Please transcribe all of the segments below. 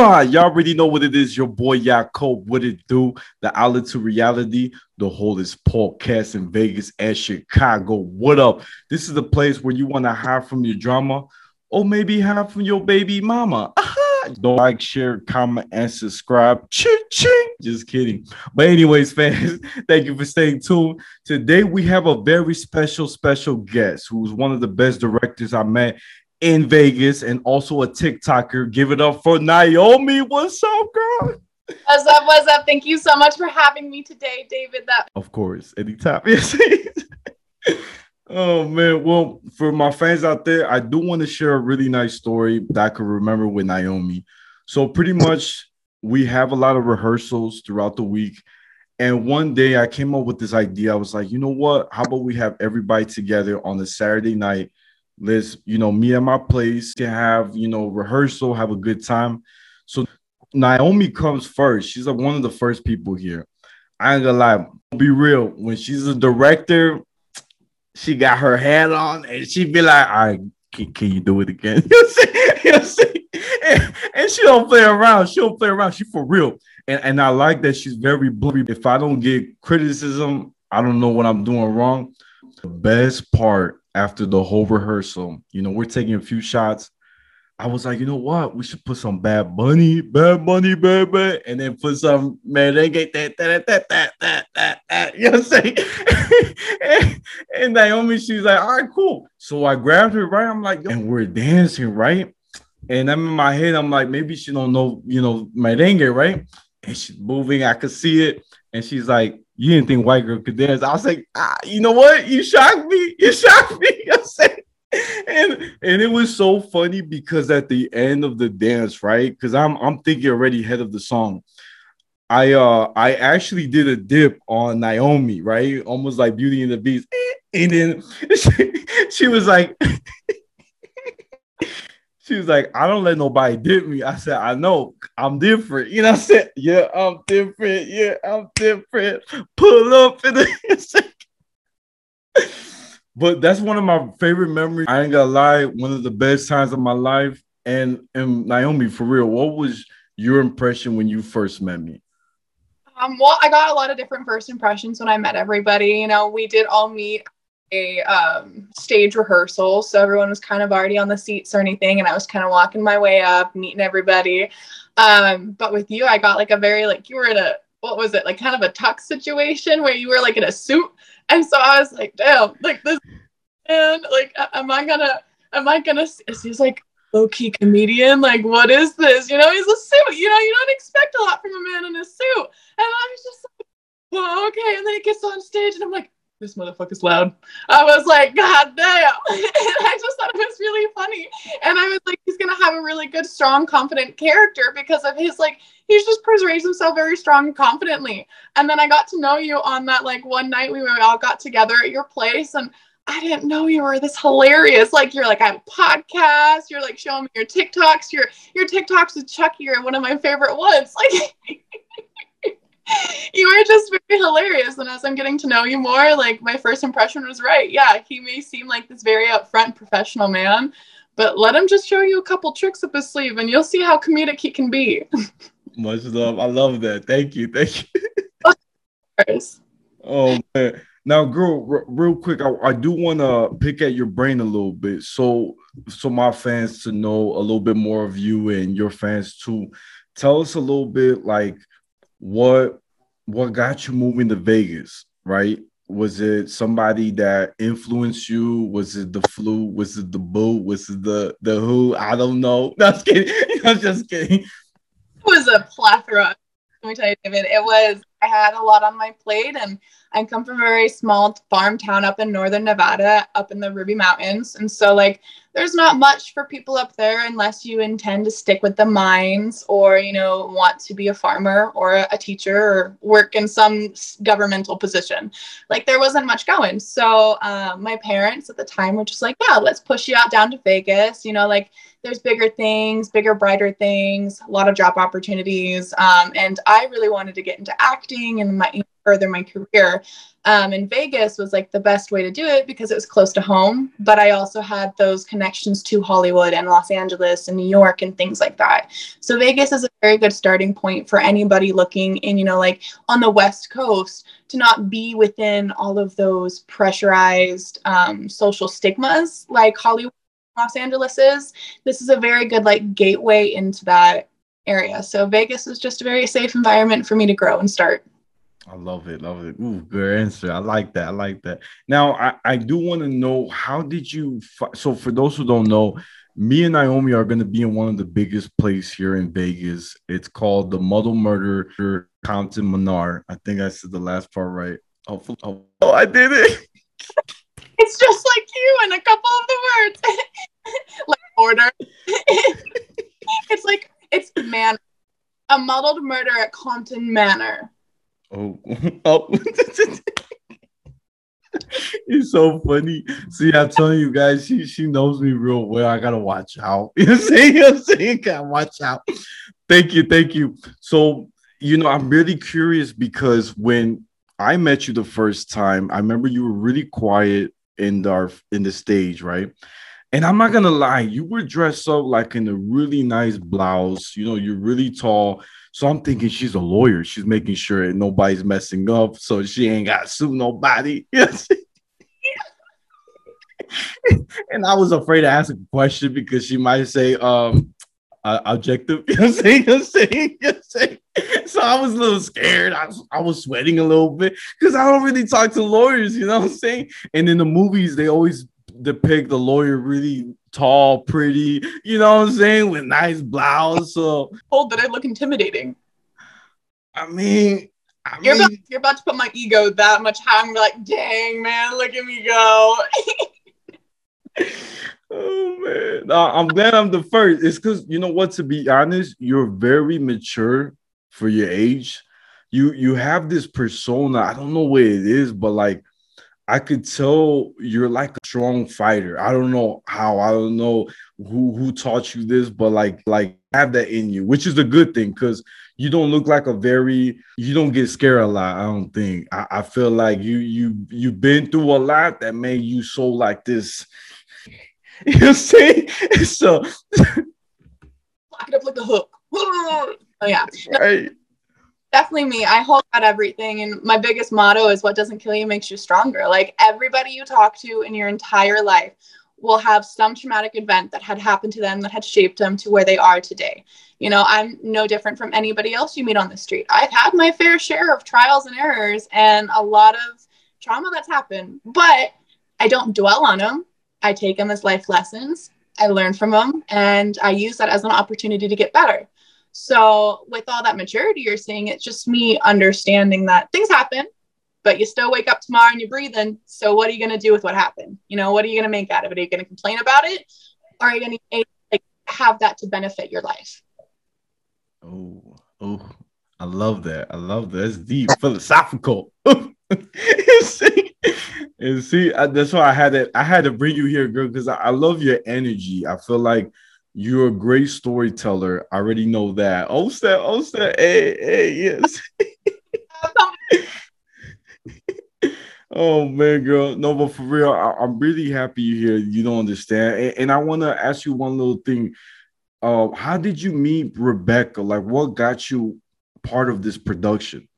Y'all already know what it is. Your boy Yakob, what it do? The outlet to reality, the holdest podcast in Vegas and Chicago. What up? This is the place where you want to hide from your drama or maybe hide from your baby mama. Don't like, share, comment, and subscribe. Ching, ching. Just kidding. But, anyways, fans, thank you for staying tuned. Today, we have a very special, special guest who's one of the best directors I met in Vegas and also a TikToker. Give it up for Naomi. What's up, girl? What's up? What's up? Thank you so much for having me today, David. That of course, anytime. Yes. oh man. Well, for my fans out there, I do want to share a really nice story that I can remember with Naomi. So pretty much we have a lot of rehearsals throughout the week. And one day I came up with this idea. I was like, you know what? How about we have everybody together on a Saturday night let's you know meet at my place to have you know rehearsal have a good time. So naomi comes first. She's like one of the first people here. I ain't gonna lie be real when she's a director she got her hat on and she'd be like right can, can you do it again? You see, you see? And, and, she don't play around. She don't play around. She for real. And, and i like that she's very blurry. If i don't get criticism i don't know what i'm doing wrong. The best part after the whole rehearsal, you know, we're taking a few shots. I was like, you know what? We should put some Bad Bunny, Bad Bunny, Bad Bunny, and then put some man. They that, that, that, that, that, that, that. You know what I'm saying? and, and Naomi, she's like, all right, cool. So I grabbed her, right? I'm like, and we're dancing, right? And I'm in my head, I'm like, maybe she don't know, you know, merengue, right? And she's moving, I could see it, and she's like, you didn't think white girl could dance. I was like, ah, you know what? You shocked me. You shocked me. I said, and and it was so funny because at the end of the dance, right? Because I'm I'm thinking already ahead of the song. I uh I actually did a dip on Naomi, right? Almost like Beauty and the Beast. And then she, she was like, she was like, I don't let nobody dip me. I said, I know, I'm different. You know, I said, Yeah, I'm different. Yeah, I'm different. Pull up in the But that's one of my favorite memories. I ain't gonna lie, one of the best times of my life. And and Naomi, for real, what was your impression when you first met me? Um, well, I got a lot of different first impressions when I met everybody. You know, we did all meet a um, stage rehearsal. So everyone was kind of already on the seats or anything. And I was kind of walking my way up, meeting everybody. Um, but with you, I got like a very, like, you were in a, what was it, like kind of a tux situation where you were like in a suit. And so I was like, damn, like this, and like, am I gonna, am I gonna, he's like, low key comedian. Like, what is this? You know, he's a suit. You know, you don't expect a lot from a man in a suit. And I was just like, well, okay. And then he gets on stage, and I'm like, this motherfucker's loud. I was like, God damn. and I just thought it was really funny. And I was like, he's going to have a really good, strong, confident character because of his, like, he's just portrays himself very strong and confidently. And then I got to know you on that, like, one night we all got together at your place. And I didn't know you were this hilarious. Like you're like I have a podcast. You're like showing me your TikToks. Your your TikToks with Chucky are one of my favorite ones. Like you were just very hilarious. And as I'm getting to know you more, like my first impression was right. Yeah, he may seem like this very upfront professional man, but let him just show you a couple tricks up his sleeve and you'll see how comedic he can be. Much love. I love that. Thank you. Thank you. oh man. Now, girl, r- real quick, I, I do want to pick at your brain a little bit, so so my fans to know a little bit more of you and your fans too. Tell us a little bit, like what what got you moving to Vegas, right? Was it somebody that influenced you? Was it the flu? Was it the boo? Was it the the who? I don't know. No, I'm kidding. I'm just kidding. It was a plethora. Let me tell you, David. It was. I had a lot on my plate, and I come from a very small farm town up in northern Nevada, up in the Ruby Mountains. And so, like, there's not much for people up there unless you intend to stick with the mines or, you know, want to be a farmer or a teacher or work in some governmental position. Like, there wasn't much going. So, um, my parents at the time were just like, yeah, let's push you out down to Vegas. You know, like, there's bigger things, bigger, brighter things, a lot of job opportunities. Um, and I really wanted to get into acting and my further my career. Um, and Vegas was like the best way to do it because it was close to home. But I also had those connections to Hollywood and Los Angeles and New York and things like that. So Vegas is a very good starting point for anybody looking in, you know, like on the West Coast to not be within all of those pressurized um, social stigmas like Hollywood. Los Angeles is. This is a very good like gateway into that area. So Vegas is just a very safe environment for me to grow and start. I love it. Love it. Ooh, good answer. I like that. I like that. Now, I, I do want to know how did you? Fi- so, for those who don't know, me and Naomi are going to be in one of the biggest plays here in Vegas. It's called the Muddle Murder Compton Menard. I think I said the last part right. Oh, oh I did it. It's just like you and a couple of the words, like order. it's like it's man, a muddled murder at Compton Manor. Oh, oh. it's so funny. See, I'm telling you guys, she she knows me real well. I gotta watch out. You see? You saying? Gotta watch out. Thank you, thank you. So, you know, I'm really curious because when I met you the first time, I remember you were really quiet in the in the stage, right? And I'm not gonna lie, you were dressed up like in a really nice blouse. You know, you're really tall. So I'm thinking she's a lawyer. She's making sure nobody's messing up, so she ain't got to sue nobody. And I was afraid to ask a question because she might say, um, uh, objective. You what I'm saying? What I'm saying? You know I'm saying? So I was a little scared. I was, I was sweating a little bit because I don't really talk to lawyers. You know what I'm saying? And in the movies, they always depict the lawyer really tall, pretty, you know what I'm saying, with nice blouse. So, oh, did I look intimidating? I mean, I you're, mean, about, you're about to put my ego that much high. I'm like, dang, man, look at me go. oh man, I'm glad I'm the first. It's because you know what? To be honest, you're very mature for your age. You you have this persona. I don't know what it is, but like I could tell you're like a strong fighter. I don't know how. I don't know who who taught you this, but like like have that in you, which is a good thing because you don't look like a very you don't get scared a lot. I don't think. I, I feel like you you you've been through a lot that made you so like this. You see, So lock it up like a hook. Oh yeah. Right definitely me. I hold out everything. And my biggest motto is what doesn't kill you makes you stronger. Like everybody you talk to in your entire life will have some traumatic event that had happened to them that had shaped them to where they are today. You know, I'm no different from anybody else you meet on the street. I've had my fair share of trials and errors and a lot of trauma that's happened, but I don't dwell on them. I take them as life lessons. I learn from them and I use that as an opportunity to get better. So, with all that maturity you're seeing, it's just me understanding that things happen, but you still wake up tomorrow and you're breathing. So, what are you going to do with what happened? You know, what are you going to make out of it? Are you going to complain about it? Or are you going to eh, like, have that to benefit your life? Oh, oh, I love that. I love that. It's deep, philosophical. see, and see, I, that's why I had to. I had to bring you here, girl, because I, I love your energy. I feel like you're a great storyteller. I already know that. Oh, step, oh, step. Hey, hey, yes. oh man, girl. No, but for real, I, am really happy you're here. You don't understand. And, and I want to ask you one little thing. Uh, how did you meet Rebecca? Like, what got you part of this production?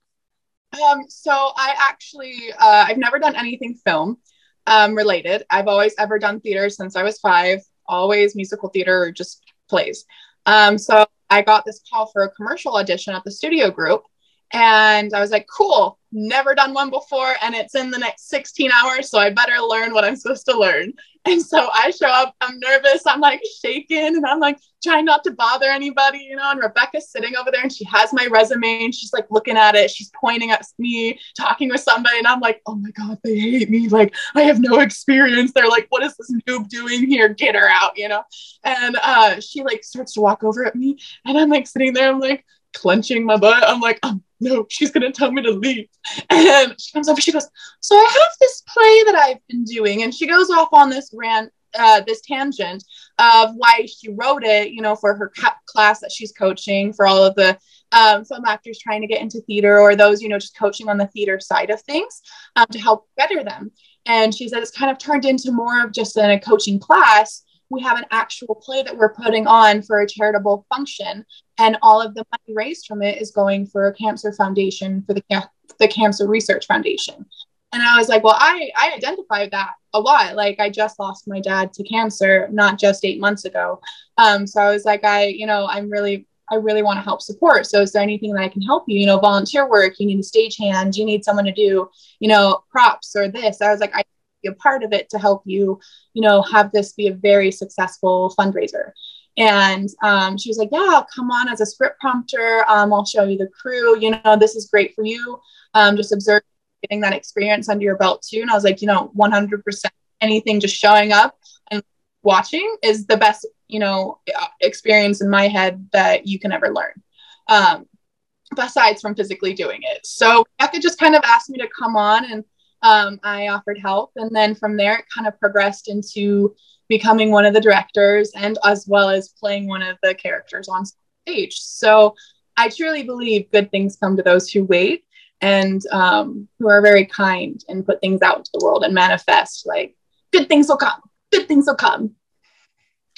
Um, so I actually uh, I've never done anything film um related. I've always ever done theater since I was five always musical theater or just plays. Um, so I got this call for a commercial audition at the studio group. And I was like, cool, never done one before. And it's in the next 16 hours. So I better learn what I'm supposed to learn. And so I show up, I'm nervous, I'm like shaking, and I'm like trying not to bother anybody, you know. And Rebecca's sitting over there and she has my resume and she's like looking at it, she's pointing at me, talking with somebody, and I'm like, oh my God, they hate me. Like, I have no experience. They're like, what is this noob doing here? Get her out, you know. And uh, she like starts to walk over at me, and I'm like sitting there, I'm like clenching my butt. I'm like, oh, no, she's gonna tell me to leave. And she comes over, she goes, So I have this play that I've been doing. And she goes off on this rant uh, this tangent of why she wrote it, you know, for her ca- class that she's coaching for all of the um, film actors trying to get into theater or those, you know, just coaching on the theater side of things um, to help better them. And she said it's kind of turned into more of just a coaching class. We have an actual play that we're putting on for a charitable function, and all of the money raised from it is going for a cancer foundation for the, the Cancer Research Foundation. And I was like, well, I, I identified that a lot. Like I just lost my dad to cancer, not just eight months ago. Um, so I was like, I, you know, I'm really, I really want to help support. So is there anything that I can help you? You know, volunteer work, you need a stage stagehand, you need someone to do, you know, props or this. I was like, I be a part of it to help you, you know, have this be a very successful fundraiser. And um, she was like, Yeah, I'll come on as a script prompter. Um, I'll show you the crew. You know, this is great for you. Um, just observe getting that experience under your belt too. And I was like, you know, 100% anything just showing up and watching is the best, you know, experience in my head that you can ever learn. Um, besides from physically doing it. So Becca just kind of asked me to come on and um, I offered help. And then from there, it kind of progressed into becoming one of the directors and as well as playing one of the characters on stage. So I truly believe good things come to those who wait and um, who are very kind and put things out into the world and manifest like good things will come good things will come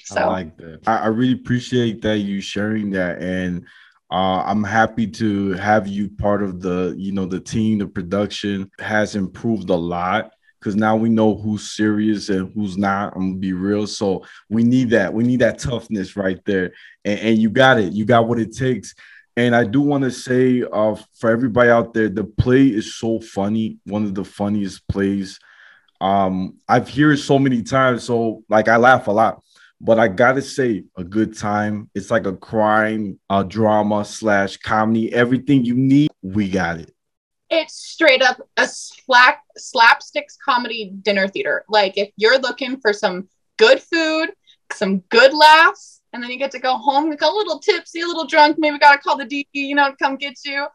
so i like that i, I really appreciate that you sharing that and uh, i'm happy to have you part of the you know the team the production has improved a lot because now we know who's serious and who's not. I'm gonna be real. So we need that. We need that toughness right there. And, and you got it. You got what it takes. And I do want to say, uh, for everybody out there, the play is so funny. One of the funniest plays. Um, I've heard it so many times, so like I laugh a lot. But I gotta say, a good time. It's like a crime, a drama slash comedy. Everything you need, we got it. It's straight up a slap slapsticks comedy dinner theater. Like if you're looking for some good food, some good laughs, and then you get to go home, like a little tipsy, a little drunk, maybe gotta call the DP, you know, to come get you.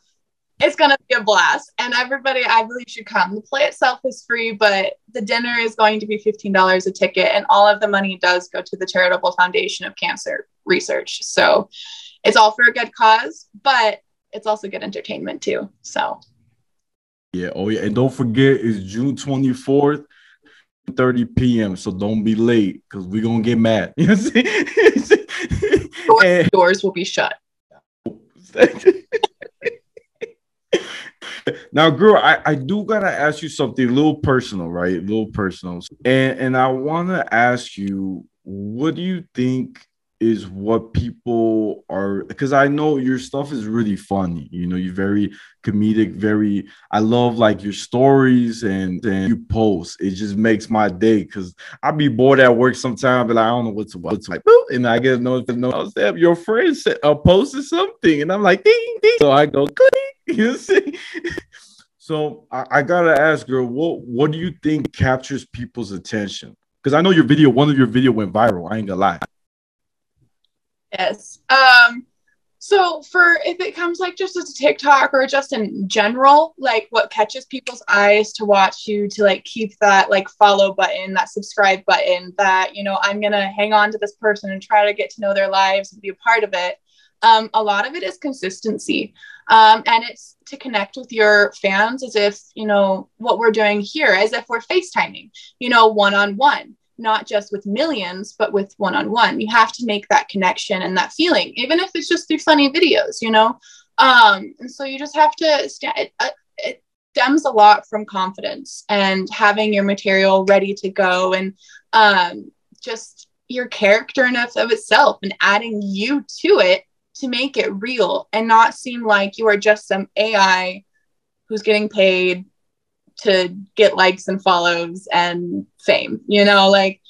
It's gonna be a blast, and everybody, I believe, should come. The play itself is free, but the dinner is going to be fifteen dollars a ticket, and all of the money does go to the charitable foundation of cancer research. So it's all for a good cause, but it's also good entertainment too. So yeah, oh yeah, and don't forget it's June twenty fourth. 30 p.m. So don't be late because we're gonna get mad. You know what I'm saying? Doors, and, doors will be shut. now, girl, I, I do gotta ask you something a little personal, right? A little personal. And and I wanna ask you, what do you think is what people are because I know your stuff is really funny. You know, you're very comedic, very I love like your stories and and you post. It just makes my day because I'll be bored at work sometimes, but I don't know what's what's like. And I get no notification. Your friend said uh, posted something, and I'm like ding ding. So I go. You see. So I, I gotta ask, girl, what what do you think captures people's attention? Because I know your video, one of your video went viral. I ain't gonna lie. Yes. Um, so for if it comes like just as a TikTok or just in general, like what catches people's eyes to watch you to like keep that like follow button, that subscribe button, that you know, I'm gonna hang on to this person and try to get to know their lives and be a part of it. Um, a lot of it is consistency. Um, and it's to connect with your fans as if, you know, what we're doing here, as if we're FaceTiming, you know, one on one not just with millions, but with one on one. You have to make that connection and that feeling, even if it's just through funny videos, you know? Um, and so you just have to stand. It, uh, it stems a lot from confidence and having your material ready to go and um, just your character enough of itself and adding you to it to make it real and not seem like you are just some AI who's getting paid to get likes and follows and fame you know like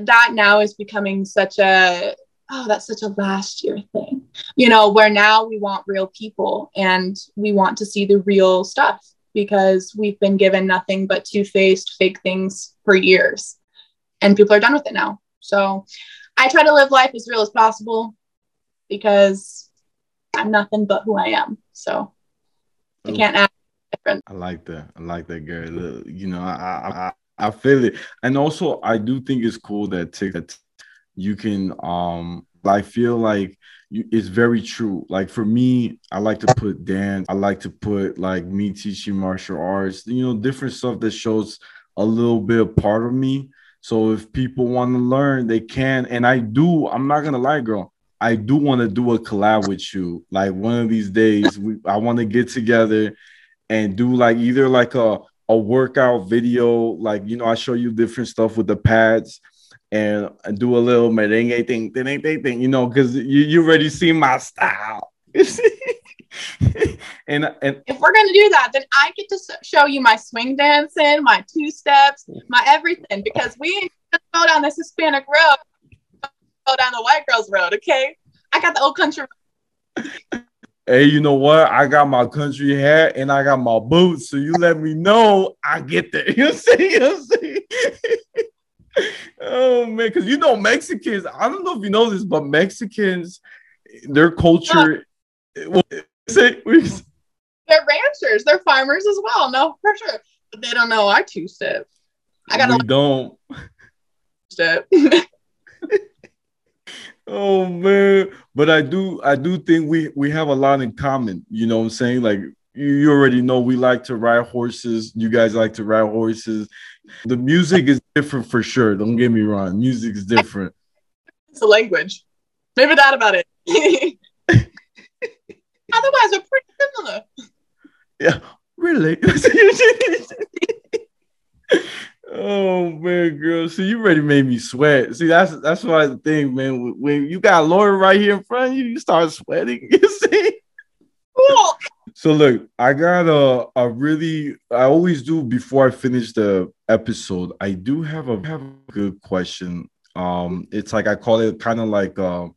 that now is becoming such a oh that's such a last year thing you know where now we want real people and we want to see the real stuff because we've been given nothing but two-faced fake things for years and people are done with it now. So i try to live life as real as possible because i'm nothing but who i am so i can't act different. I like that. I like that, Gary. You know, I, I I feel it. And also I do think it's cool that TikTok you can um I feel like you, it's very true. Like for me, I like to put dance. I like to put like me teaching martial arts. You know, different stuff that shows a little bit of part of me. So if people want to learn, they can. And I do. I'm not gonna lie, girl. I do want to do a collab with you. Like one of these days, we I want to get together and do like either like a a workout video. Like you know, I show you different stuff with the pads and do a little merengue thing, thing, thing, thing, you know, because you, you already see my style. and and if we're gonna do that, then I get to show you my swing dancing, my two steps, my everything, because we go down this Hispanic road, go down the white girls road, okay? I got the old country. Hey, you know what? I got my country hat and I got my boots. So you let me know I get there. You see, you see oh man, because you know Mexicans. I don't know if you know this, but Mexicans, their culture. Well, say, they're ranchers. They're farmers as well. No, for sure. But they don't know I two step. I got. We don't. Step. Oh man, but I do. I do think we we have a lot in common. You know what I'm saying? Like you already know we like to ride horses. You guys like to ride horses. The music is different for sure. Don't get me wrong. Music is different. It's a language. Maybe that about it. Otherwise, we're pretty similar. Yeah, really. oh man, girl. See, you already made me sweat. See, that's that's why the thing, man. When you got lawyer right here in front of you, you start sweating. You see? So look, I got a a really I always do before I finish the episode. I do have a have a good question. Um, it's like I call it kind of like uh,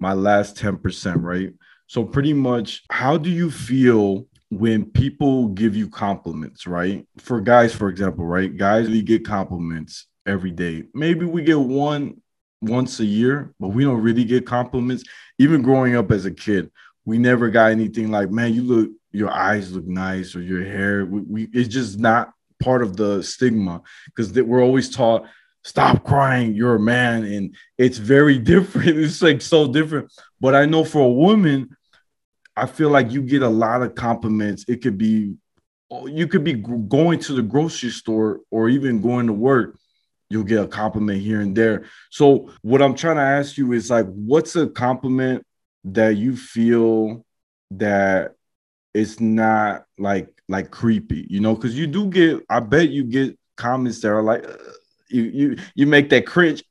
my last ten percent, right? So pretty much, how do you feel when people give you compliments, right? For guys, for example, right? Guys, we get compliments every day. Maybe we get one once a year, but we don't really get compliments. Even growing up as a kid, we never got anything like, man, you look, your eyes look nice or your hair. We, we it's just not part of the stigma because we're always taught, stop crying, you're a man. And it's very different. It's like so different. But I know for a woman, I feel like you get a lot of compliments. It could be, you could be going to the grocery store or even going to work you'll get a compliment here and there. So what I'm trying to ask you is like what's a compliment that you feel that it's not like like creepy, you know, because you do get. I bet you get comments that are like, uh, you you you make that cringe.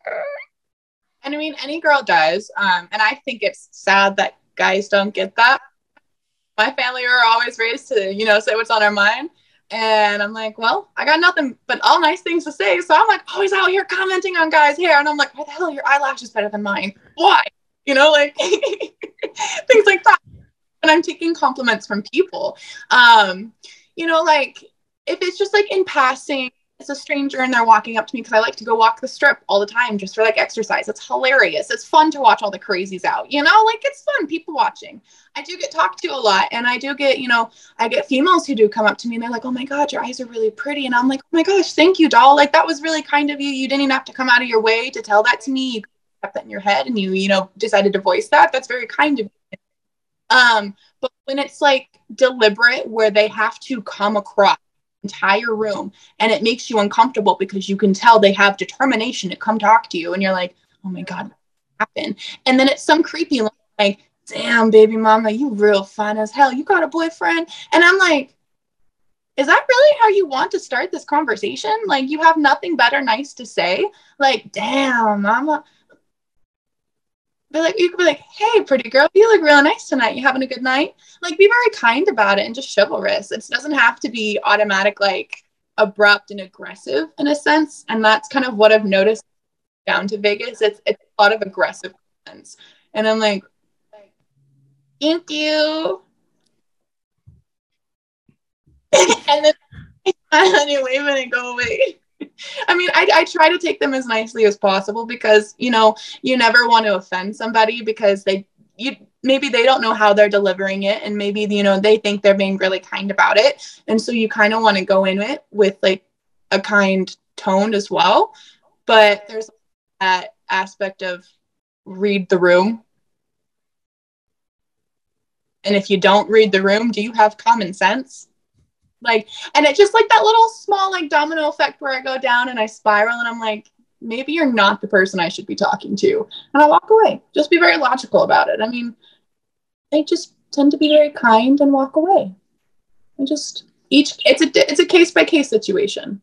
And I mean, any girl does, um, and I think it's sad that guys don't get that. My family are always raised to, you know, say what's on our mind. And I'm like, well, I got nothing but all nice things to say. So I'm like always out here commenting on guys' hair. And I'm like, why the hell your eyelash is better than mine? Why? you know, like things like that. And I'm taking compliments from people. Um, you know, like if it's just like in passing, it's a stranger and they're walking up to me because I like to go walk the strip all the time just for like exercise. It's hilarious. It's fun to watch all the crazies out, you know, like it's fun, people watching. I do get talked to a lot and I do get, you know, I get females who do come up to me and they're like, oh my God, your eyes are really pretty. And I'm like, oh my gosh, thank you, doll. Like that was really kind of you. You didn't even have to come out of your way to tell that to me. You kept that in your head and you, you know, decided to voice that, that's very kind of you. Um, but when it's like deliberate where they have to come across entire room and it makes you uncomfortable because you can tell they have determination to come talk to you and you're like, oh my God, happened? And then it's some creepy like, damn, baby mama, you real fine as hell. You got a boyfriend? And I'm like, is that really how you want to start this conversation? Like, you have nothing better nice to say? Like, damn, mama, be like, you could be like, hey, pretty girl, you look really nice tonight. You having a good night? Like, be very kind about it and just chivalrous. It doesn't have to be automatic, like abrupt and aggressive in a sense. And that's kind of what I've noticed down to Vegas. It's it's a lot of aggressive comments. And I'm like, thank you. and then I smile and wave and go away. I mean, I, I try to take them as nicely as possible because, you know, you never want to offend somebody because they, you, maybe they don't know how they're delivering it and maybe, you know, they think they're being really kind about it. And so you kind of want to go in it with like a kind tone as well. But there's that aspect of read the room. And if you don't read the room, do you have common sense? Like, and it's just like that little small like domino effect where I go down and I spiral and I'm like, maybe you're not the person I should be talking to. And I walk away. Just be very logical about it. I mean, I just tend to be very kind and walk away. I just each it's a it's a case by case situation.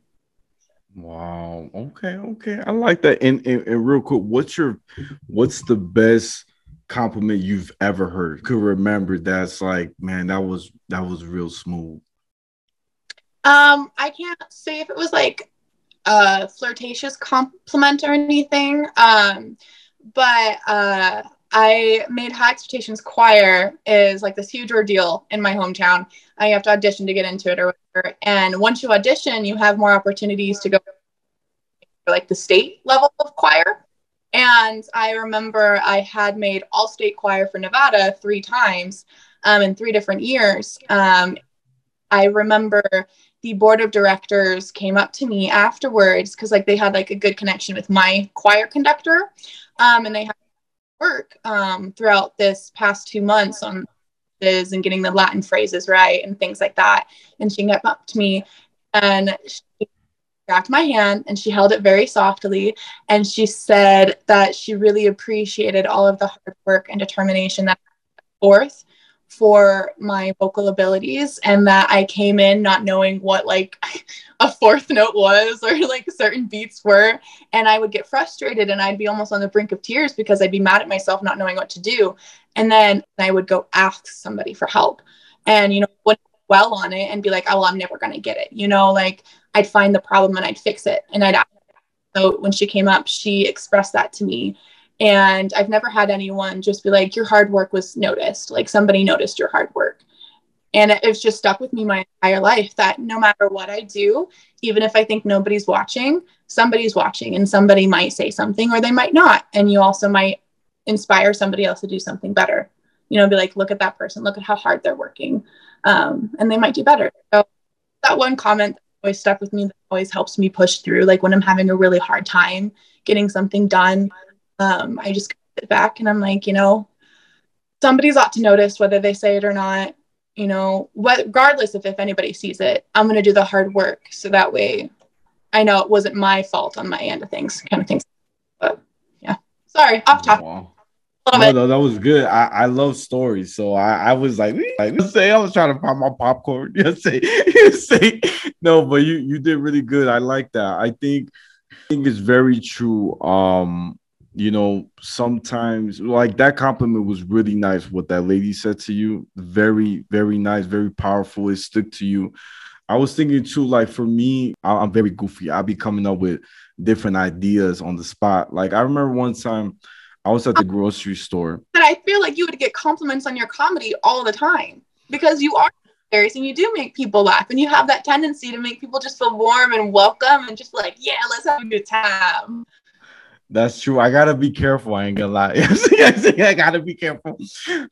Wow. Okay. Okay. I like that. And, and, and real quick, what's your what's the best compliment you've ever heard? Could remember that's like, man, that was that was real smooth. Um, I can't say if it was like a flirtatious compliment or anything. Um, but uh I made High Expectations Choir is like this huge ordeal in my hometown. I have to audition to get into it or whatever. And once you audition, you have more opportunities to go like the state level of choir. And I remember I had made all state choir for Nevada three times um, in three different years. Um, I remember the board of directors came up to me afterwards because like they had like a good connection with my choir conductor um, and they had work um, throughout this past two months on this and getting the Latin phrases right and things like that. And she came up to me and she grabbed my hand and she held it very softly. And she said that she really appreciated all of the hard work and determination that forth for my vocal abilities and that I came in not knowing what like a fourth note was or like certain beats were. And I would get frustrated and I'd be almost on the brink of tears because I'd be mad at myself not knowing what to do. And then I would go ask somebody for help and you know would well on it and be like oh well, I'm never going to get it you know like I'd find the problem and I'd fix it. And I'd so when she came up she expressed that to me and I've never had anyone just be like, your hard work was noticed. Like somebody noticed your hard work. And it's just stuck with me my entire life that no matter what I do, even if I think nobody's watching, somebody's watching and somebody might say something or they might not. And you also might inspire somebody else to do something better. You know, be like, look at that person, look at how hard they're working. Um, and they might do better. So that one comment always stuck with me that always helps me push through. Like when I'm having a really hard time getting something done, um, I just sit back and I'm like, you know, somebody's ought to notice whether they say it or not. You know, what, regardless of if anybody sees it, I'm going to do the hard work so that way I know it wasn't my fault on my end of things, kind of things. But yeah, sorry, off topic. Wow. No, no, that was good. I, I love stories, so I, I was like, like say I was trying to pop my popcorn. You say, you say, no, but you you did really good. I like that. I think I think it's very true. Um, you know, sometimes like that compliment was really nice. What that lady said to you, very, very nice, very powerful. It stuck to you. I was thinking too, like for me, I'm very goofy. I'll be coming up with different ideas on the spot. Like I remember one time I was at the grocery store. And I feel like you would get compliments on your comedy all the time because you are hilarious and you do make people laugh and you have that tendency to make people just feel warm and welcome and just like, yeah, let's have a good time. That's true. I gotta be careful. I ain't gonna lie. I gotta be careful.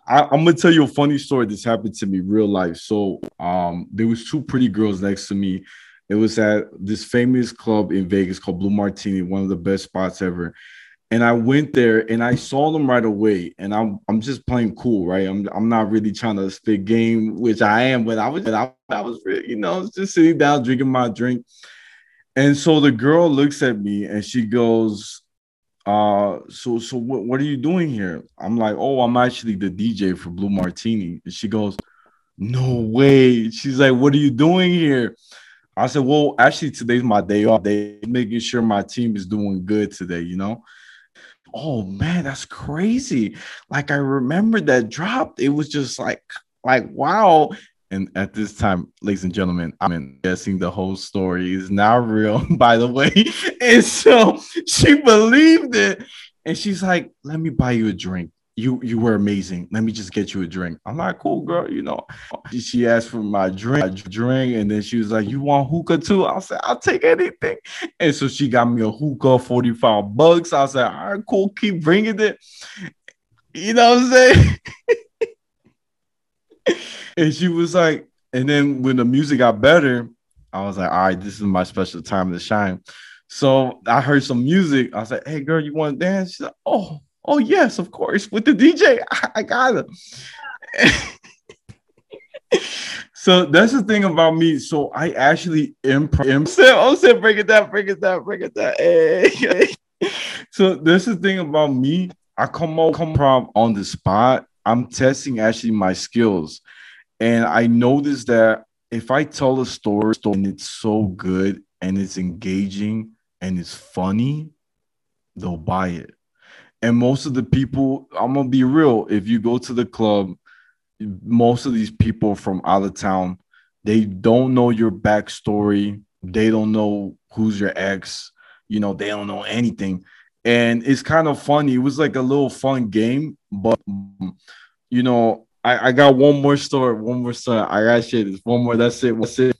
I, am gonna tell you a funny story. This happened to me real life. So, um, there was two pretty girls next to me. It was at this famous club in Vegas called Blue Martini, one of the best spots ever. And I went there and I saw them right away. And I'm I'm just playing cool, right? I'm I'm not really trying to spit game, which I am, but I was I, I was you know, just sitting down drinking my drink. And so the girl looks at me and she goes, uh so so what, what are you doing here? I'm like oh i'm actually the dj for blue martini. And she goes no way. She's like what are you doing here? I said well actually today's my day off. Day making sure my team is doing good today you know? Oh man that's crazy. Like i remember that drop. it was just like like wow and at this time, ladies and gentlemen, I'm guessing the whole story is now real, by the way. And so she believed it. And she's like, let me buy you a drink. You you were amazing. Let me just get you a drink. I'm like, cool, girl. You know, she asked for my drink, my drink, and then she was like, "You want hookah too?" I said, "I'll take anything." And so she got me a hookah, forty five bucks. I said, "All right, cool. Keep bringing it." You know what I'm saying? and she was like, and then when the music got better, I was like, all right, this is my special time to shine. So I heard some music. I said, "Hey, girl, you want to dance?" She's like, "Oh, oh yes, of course." With the DJ, I, got it. so that's the thing about me. So I actually improv. Oh, said, break it down, break it down, break it down. Hey, so that's the thing about me. I come out, come on the spot. I'm testing actually my skills, and I noticed that if I tell a story and it's so good and it's engaging and it's funny, they'll buy it. And most of the people, I'm gonna be real. If you go to the club most of these people from out of town, they don't know your backstory. They don't know who's your ex. You know, they don't know anything. And it's kind of funny. It was like a little fun game, but you know, I, I got one more story. One more story. I got shit. It's one more. That's it. That's it.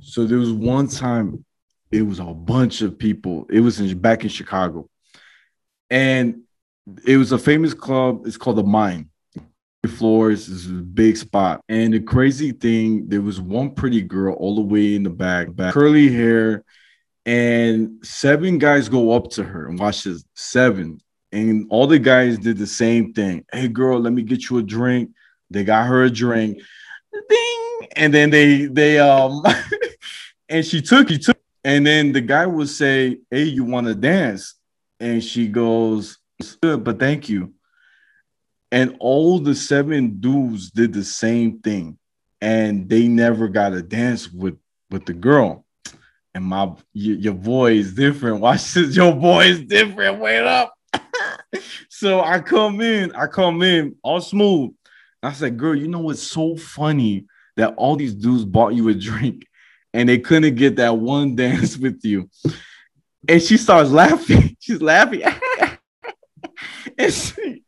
So there was one time, it was a bunch of people. It was in, back in Chicago, and it was a famous club. It's called the Mine floors is a big spot. And the crazy thing, there was one pretty girl all the way in the back, back curly hair, and seven guys go up to her and watch this. Seven. And all the guys did the same thing. Hey girl, let me get you a drink. They got her a drink. Ding. And then they they um and she took he took and then the guy would say, Hey, you want to dance? And she goes, Good, but thank you and all the seven dudes did the same thing and they never got a dance with with the girl and my your, your boy is different. Watch this your boy is different? Wait up. So i come in i come in all smooth. I said girl you know what's so funny? That all these dudes bought you a drink and they couldn't get that one dance with you. And she starts laughing. She's laughing. And she,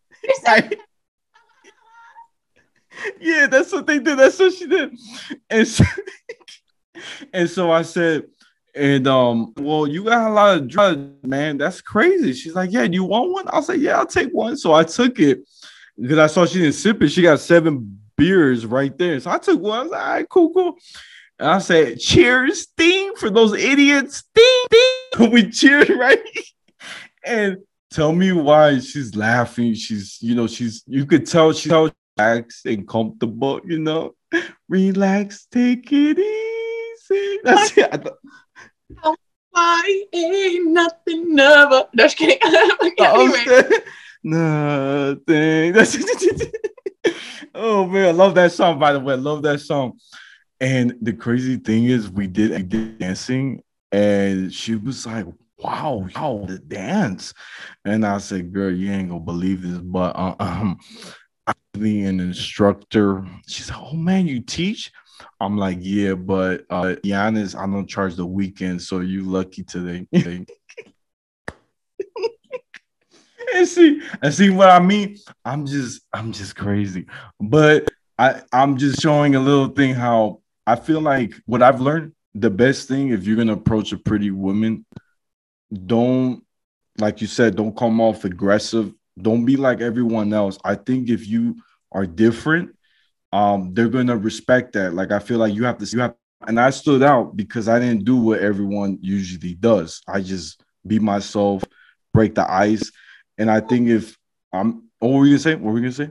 like, yeah, that's what they did. That's what she did. And so, and so I said, and um, well, you got a lot of drugs, man. That's crazy. She's like, Yeah, do you want one? I said, Yeah, I'll take one. So I took it because I saw she didn't sip it. She got seven beers right there. So I took one. I was like, all right, cool, cool. And I said, cheers, ding, for those idiots. Ding, ding. we cheered, right? and tell me why she's laughing. She's, you know, she's you could tell she's tell relax and comfortable, you know. Relax, take it easy. That's it. Th- Why ain't nothing never? Just kidding. anyway. Nothing. That's oh man, I love that song. By the way, I love that song. And the crazy thing is, we did, we did dancing, and she was like, "Wow, wow, the dance." And I said, "Girl, you ain't gonna believe this, but uh, um, actually an instructor. She's like, oh man, you teach? I'm like, yeah, but uh, honest, I don't charge the weekend, so you lucky today. and see, and see what I mean. I'm just, I'm just crazy, but I, I'm just showing a little thing how I feel like what I've learned. The best thing, if you're gonna approach a pretty woman, don't, like you said, don't come off aggressive. Don't be like everyone else. I think if you are different, um, they're gonna respect that. Like I feel like you have to you have and I stood out because I didn't do what everyone usually does. I just be myself, break the ice. And I think if I'm what were you gonna say? What were you gonna say?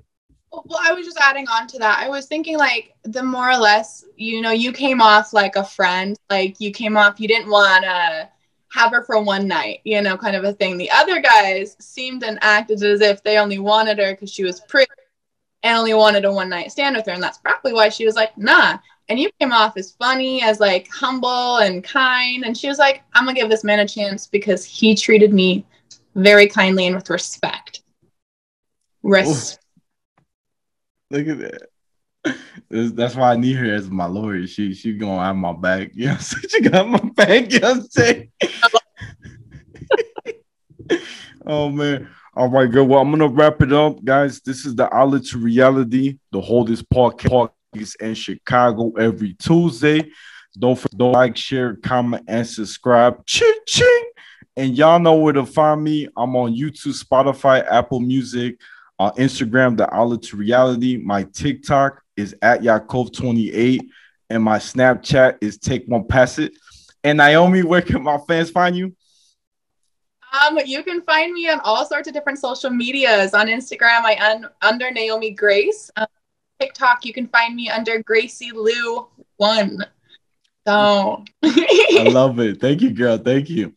Well, I was just adding on to that. I was thinking like the more or less, you know, you came off like a friend. Like you came off, you didn't wanna have her for one night, you know, kind of a thing. The other guys seemed and acted as if they only wanted her because she was pretty and only wanted a one night stand with her. And that's probably why she was like, nah. And you came off as funny, as like humble and kind. And she was like, I'm to give this man a chance because he treated me very kindly and with respect. Res- Look at that. That's why I need her as my lawyer. She she gonna have my back. You know, she got my back. You know what I'm saying? oh man. All right, good. Well, I'm gonna wrap it up, guys. This is the Outlet to Reality, the holdest podcast in Chicago every Tuesday. Don't forget to like, share, comment, and subscribe. Ching ching. And y'all know where to find me. I'm on YouTube, Spotify, Apple Music, on Instagram, the Outlet to Reality. My TikTok is at Yakov28, and my Snapchat is Take One Pass It. And Naomi, where can my fans find you? Um, you can find me on all sorts of different social medias. On Instagram, I un- under Naomi Grace. Um, TikTok, you can find me under Gracie Lou One. So I love it. Thank you, girl. Thank you.